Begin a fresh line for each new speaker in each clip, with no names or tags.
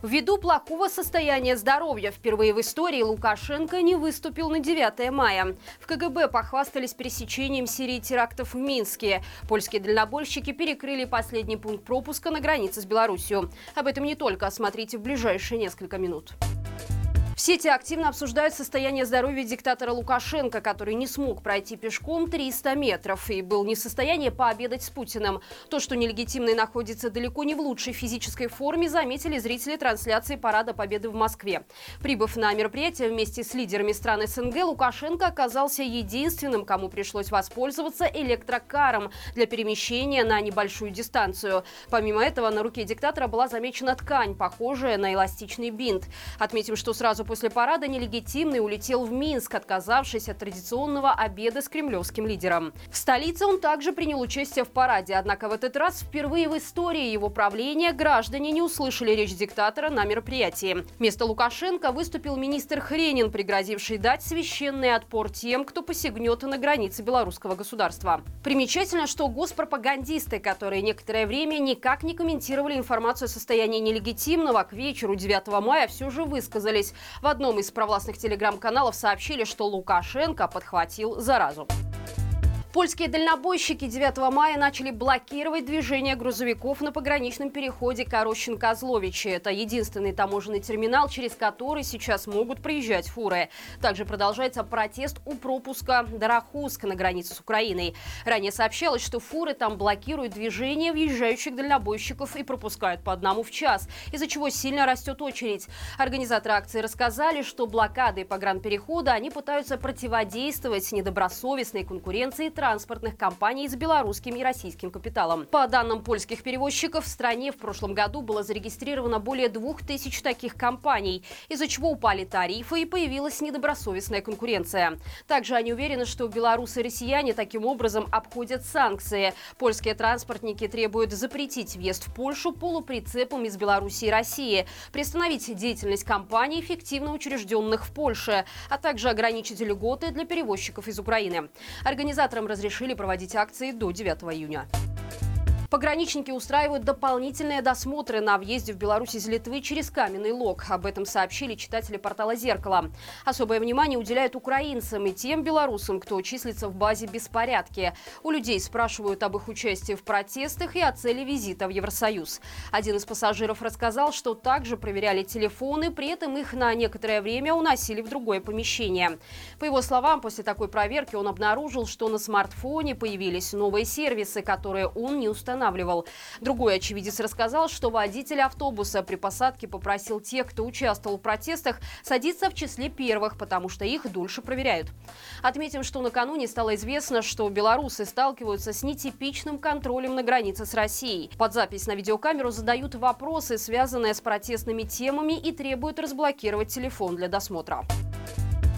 Ввиду плохого состояния здоровья впервые в истории Лукашенко не выступил на 9 мая. В КГБ похвастались пересечением серии терактов в Минске. Польские дальнобойщики перекрыли последний пункт пропуска на границе с Беларусью. Об этом не только, смотрите в ближайшие несколько минут. В сети активно обсуждают состояние здоровья диктатора Лукашенко, который не смог пройти пешком 300 метров и был не в состоянии пообедать с Путиным. То, что нелегитимный находится далеко не в лучшей физической форме, заметили зрители трансляции Парада Победы в Москве. Прибыв на мероприятие вместе с лидерами стран СНГ, Лукашенко оказался единственным, кому пришлось воспользоваться электрокаром для перемещения на небольшую дистанцию. Помимо этого, на руке диктатора была замечена ткань, похожая на эластичный бинт. Отметим, что сразу после парада нелегитимный улетел в Минск, отказавшись от традиционного обеда с кремлевским лидером. В столице он также принял участие в параде, однако в этот раз впервые в истории его правления граждане не услышали речь диктатора на мероприятии. Вместо Лукашенко выступил министр Хренин, пригрозивший дать священный отпор тем, кто посягнет на границы белорусского государства. Примечательно, что госпропагандисты, которые некоторое время никак не комментировали информацию о состоянии нелегитимного, к вечеру 9 мая все же высказались. В одном из провластных телеграм-каналов сообщили, что Лукашенко подхватил заразу. Польские дальнобойщики 9 мая начали блокировать движение грузовиков на пограничном переходе Корощен-Козловичи. Это единственный таможенный терминал, через который сейчас могут проезжать фуры. Также продолжается протест у пропуска Дарахуск на границе с Украиной. Ранее сообщалось, что фуры там блокируют движение въезжающих дальнобойщиков и пропускают по одному в час, из-за чего сильно растет очередь. Организаторы акции рассказали, что блокадой погранперехода они пытаются противодействовать недобросовестной конкуренции транспортных компаний с белорусским и российским капиталом. По данным польских перевозчиков, в стране в прошлом году было зарегистрировано более двух тысяч таких компаний, из-за чего упали тарифы и появилась недобросовестная конкуренция. Также они уверены, что белорусы и россияне таким образом обходят санкции. Польские транспортники требуют запретить въезд в Польшу полуприцепом из Беларуси и России, приостановить деятельность компаний, эффективно учрежденных в Польше, а также ограничить льготы для перевозчиков из Украины. Организаторам разрешили проводить акции до 9 июня. Пограничники устраивают дополнительные досмотры на въезде в Беларусь из Литвы через Каменный Лог. Об этом сообщили читатели портала «Зеркало». Особое внимание уделяют украинцам и тем белорусам, кто числится в базе «Беспорядки». У людей спрашивают об их участии в протестах и о цели визита в Евросоюз. Один из пассажиров рассказал, что также проверяли телефоны, при этом их на некоторое время уносили в другое помещение. По его словам, после такой проверки он обнаружил, что на смартфоне появились новые сервисы, которые он не установил останавливал. Другой очевидец рассказал, что водитель автобуса при посадке попросил тех, кто участвовал в протестах, садиться в числе первых, потому что их дольше проверяют. Отметим, что накануне стало известно, что белорусы сталкиваются с нетипичным контролем на границе с Россией. Под запись на видеокамеру задают вопросы, связанные с протестными темами и требуют разблокировать телефон для досмотра.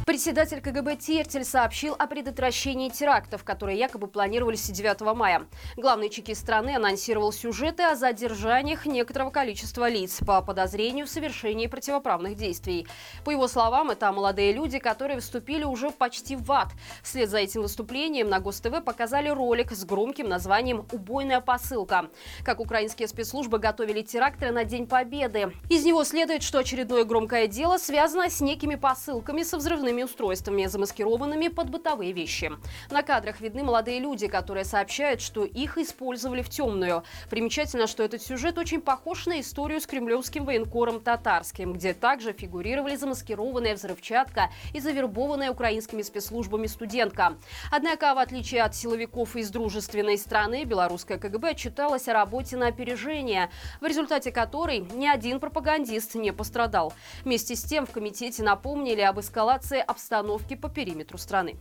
Председатель КГБ Тертель сообщил о предотвращении терактов, которые якобы планировались 9 мая. Главный чекист страны анонсировал сюжеты о задержаниях некоторого количества лиц по подозрению в совершении противоправных действий. По его словам, это молодые люди, которые вступили уже почти в ад. Вслед за этим выступлением на ГосТВ показали ролик с громким названием «Убойная посылка». Как украинские спецслужбы готовили теракты на День Победы. Из него следует, что очередное громкое дело связано с некими посылками со взрывными взрывными устройствами, замаскированными под бытовые вещи. На кадрах видны молодые люди, которые сообщают, что их использовали в темную. Примечательно, что этот сюжет очень похож на историю с кремлевским военкором Татарским, где также фигурировали замаскированная взрывчатка и завербованная украинскими спецслужбами студентка. Однако, в отличие от силовиков из дружественной страны, белорусская КГБ отчиталась о работе на опережение, в результате которой ни один пропагандист не пострадал. Вместе с тем в комитете напомнили об эскалации обстановки по периметру страны.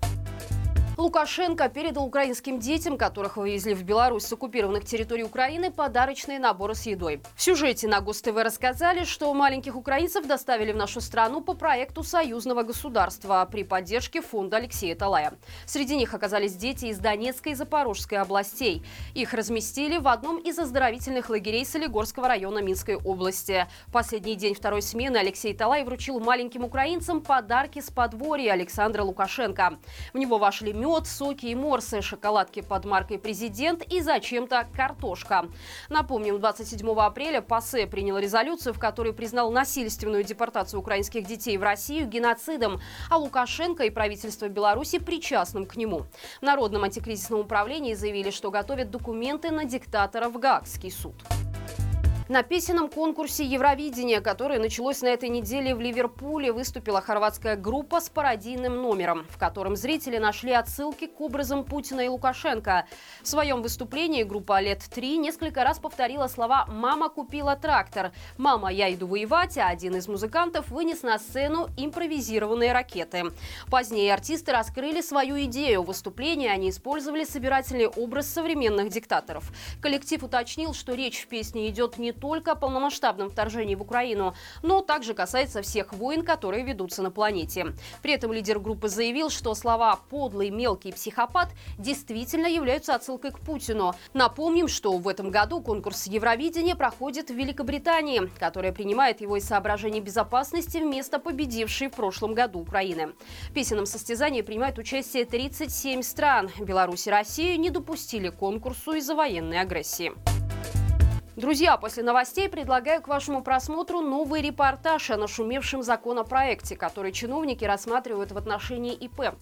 Лукашенко передал украинским детям, которых вывезли в Беларусь с оккупированных территорий Украины, подарочные наборы с едой. В сюжете на ГосТВ рассказали, что маленьких украинцев доставили в нашу страну по проекту союзного государства при поддержке фонда Алексея Талая. Среди них оказались дети из Донецкой и Запорожской областей. Их разместили в одном из оздоровительных лагерей Солигорского района Минской области. Последний день второй смены Алексей Талай вручил маленьким украинцам подарки с подворья Александра Лукашенко. В него вошли мед, мед, соки и морсы, шоколадки под маркой «Президент» и зачем-то картошка. Напомним, 27 апреля ПАСЕ принял резолюцию, в которой признал насильственную депортацию украинских детей в Россию геноцидом, а Лукашенко и правительство Беларуси причастным к нему. В Народном антикризисном управлении заявили, что готовят документы на диктатора в Гаагский суд. На песенном конкурсе Евровидения, которое началось на этой неделе в Ливерпуле, выступила хорватская группа с пародийным номером, в котором зрители нашли отсылки к образам Путина и Лукашенко. В своем выступлении группа «Лет-3» несколько раз повторила слова «Мама купила трактор», «Мама, я иду воевать», а один из музыкантов вынес на сцену импровизированные ракеты. Позднее артисты раскрыли свою идею. В выступлении они использовали собирательный образ современных диктаторов. Коллектив уточнил, что речь в песне идет не только о полномасштабном вторжении в Украину, но также касается всех войн, которые ведутся на планете. При этом лидер группы заявил, что слова «подлый», «мелкий», «психопат» действительно являются отсылкой к Путину. Напомним, что в этом году конкурс Евровидения проходит в Великобритании, которая принимает его из соображений безопасности вместо победившей в прошлом году Украины. В песенном состязании принимают участие 37 стран. Беларусь и Россию не допустили конкурсу из-за военной агрессии. Друзья, после новостей предлагаю к вашему просмотру новый репортаж о нашумевшем законопроекте, который чиновники рассматривают в отношении ИП.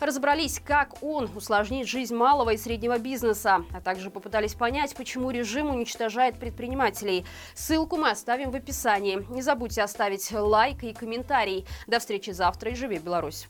Разобрались, как он усложнит жизнь малого и среднего бизнеса, а также попытались понять, почему режим уничтожает предпринимателей. Ссылку мы оставим в описании. Не забудьте оставить лайк и комментарий. До встречи завтра и живи Беларусь!